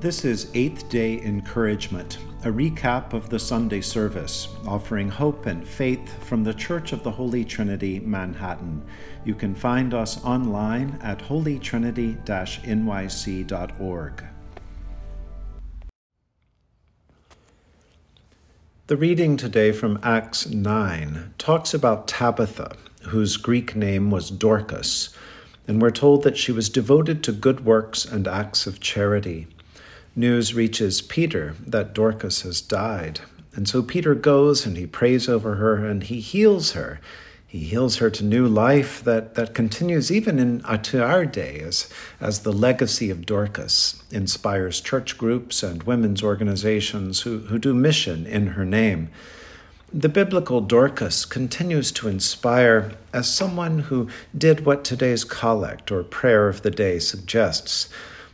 This is Eighth Day Encouragement, a recap of the Sunday service, offering hope and faith from the Church of the Holy Trinity, Manhattan. You can find us online at holytrinity nyc.org. The reading today from Acts 9 talks about Tabitha, whose Greek name was Dorcas, and we're told that she was devoted to good works and acts of charity news reaches Peter that Dorcas has died. And so Peter goes and he prays over her and he heals her. He heals her to new life that, that continues even in, to our day as, as the legacy of Dorcas inspires church groups and women's organizations who, who do mission in her name. The biblical Dorcas continues to inspire as someone who did what today's collect or prayer of the day suggests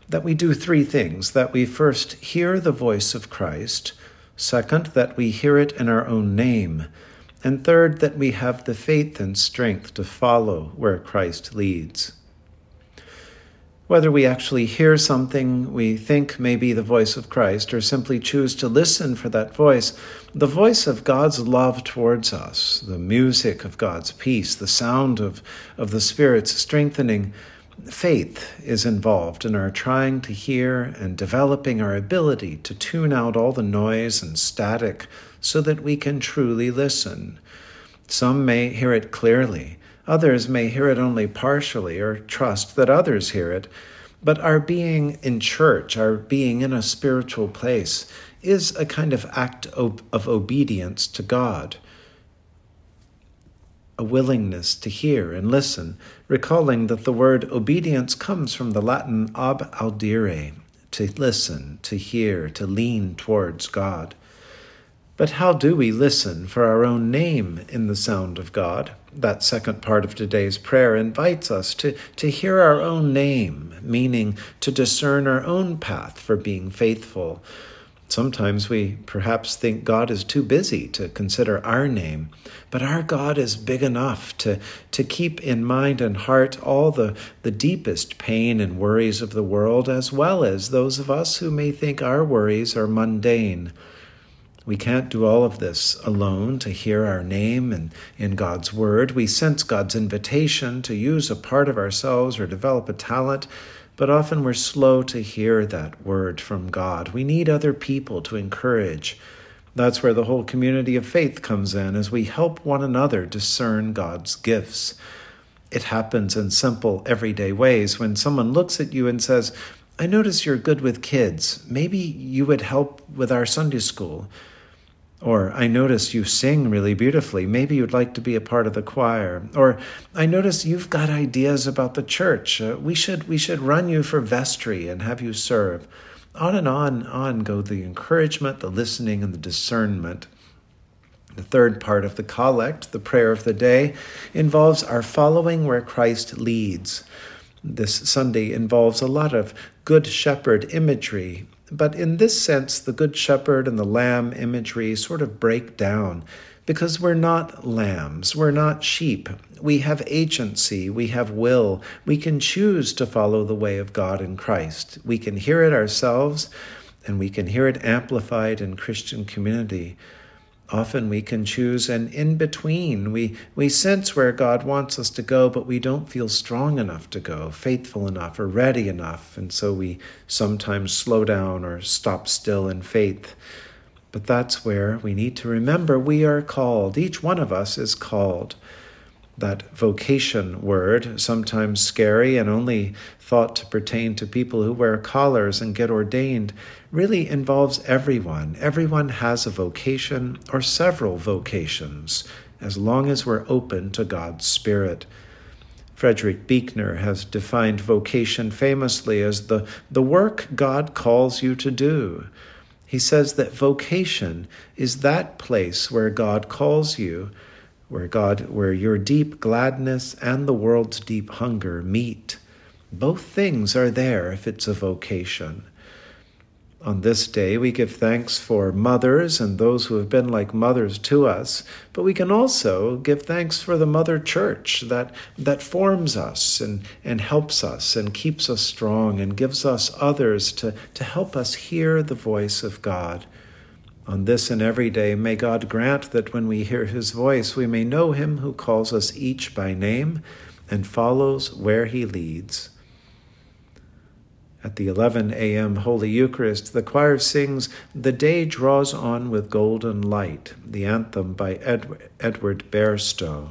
that we do three things. That we first hear the voice of Christ, second, that we hear it in our own name, and third, that we have the faith and strength to follow where Christ leads. Whether we actually hear something we think may be the voice of Christ or simply choose to listen for that voice, the voice of God's love towards us, the music of God's peace, the sound of, of the Spirit's strengthening, faith is involved in our trying to hear and developing our ability to tune out all the noise and static so that we can truly listen. Some may hear it clearly, others may hear it only partially or trust that others hear it. But our being in church, our being in a spiritual place, is a kind of act of, of obedience to God a willingness to hear and listen, recalling that the word obedience comes from the Latin ob audire, to listen, to hear, to lean towards God. But how do we listen for our own name in the sound of God? That second part of today's prayer invites us to, to hear our own name, meaning to discern our own path for being faithful Sometimes we perhaps think God is too busy to consider our name, but our God is big enough to, to keep in mind and heart all the, the deepest pain and worries of the world, as well as those of us who may think our worries are mundane. We can't do all of this alone to hear our name and in God's Word. We sense God's invitation to use a part of ourselves or develop a talent but often we're slow to hear that word from God. We need other people to encourage. That's where the whole community of faith comes in as we help one another discern God's gifts. It happens in simple, everyday ways when someone looks at you and says, I notice you're good with kids. Maybe you would help with our Sunday school. Or, I notice you sing really beautifully. Maybe you'd like to be a part of the choir. Or, I notice you've got ideas about the church. Uh, we, should, we should run you for vestry and have you serve. On and on, on go the encouragement, the listening, and the discernment. The third part of the collect, the prayer of the day, involves our following where Christ leads. This Sunday involves a lot of Good Shepherd imagery but in this sense, the Good Shepherd and the Lamb imagery sort of break down because we're not lambs, we're not sheep. We have agency, we have will, we can choose to follow the way of God in Christ. We can hear it ourselves, and we can hear it amplified in Christian community. Often we can choose an in between. We, we sense where God wants us to go, but we don't feel strong enough to go, faithful enough, or ready enough. And so we sometimes slow down or stop still in faith. But that's where we need to remember we are called. Each one of us is called that vocation word, sometimes scary and only thought to pertain to people who wear collars and get ordained, really involves everyone. Everyone has a vocation or several vocations, as long as we're open to God's Spirit. Frederick Buechner has defined vocation famously as the, the work God calls you to do. He says that vocation is that place where God calls you where God, where your deep gladness and the world's deep hunger meet. Both things are there if it's a vocation. On this day, we give thanks for mothers and those who have been like mothers to us, but we can also give thanks for the Mother Church that, that forms us and, and helps us and keeps us strong and gives us others to, to help us hear the voice of God. On this and every day, may God grant that when we hear his voice, we may know him who calls us each by name and follows where he leads. At the 11 a.m. Holy Eucharist, the choir sings The Day Draws On with Golden Light, the anthem by Ed- Edward Bairstow.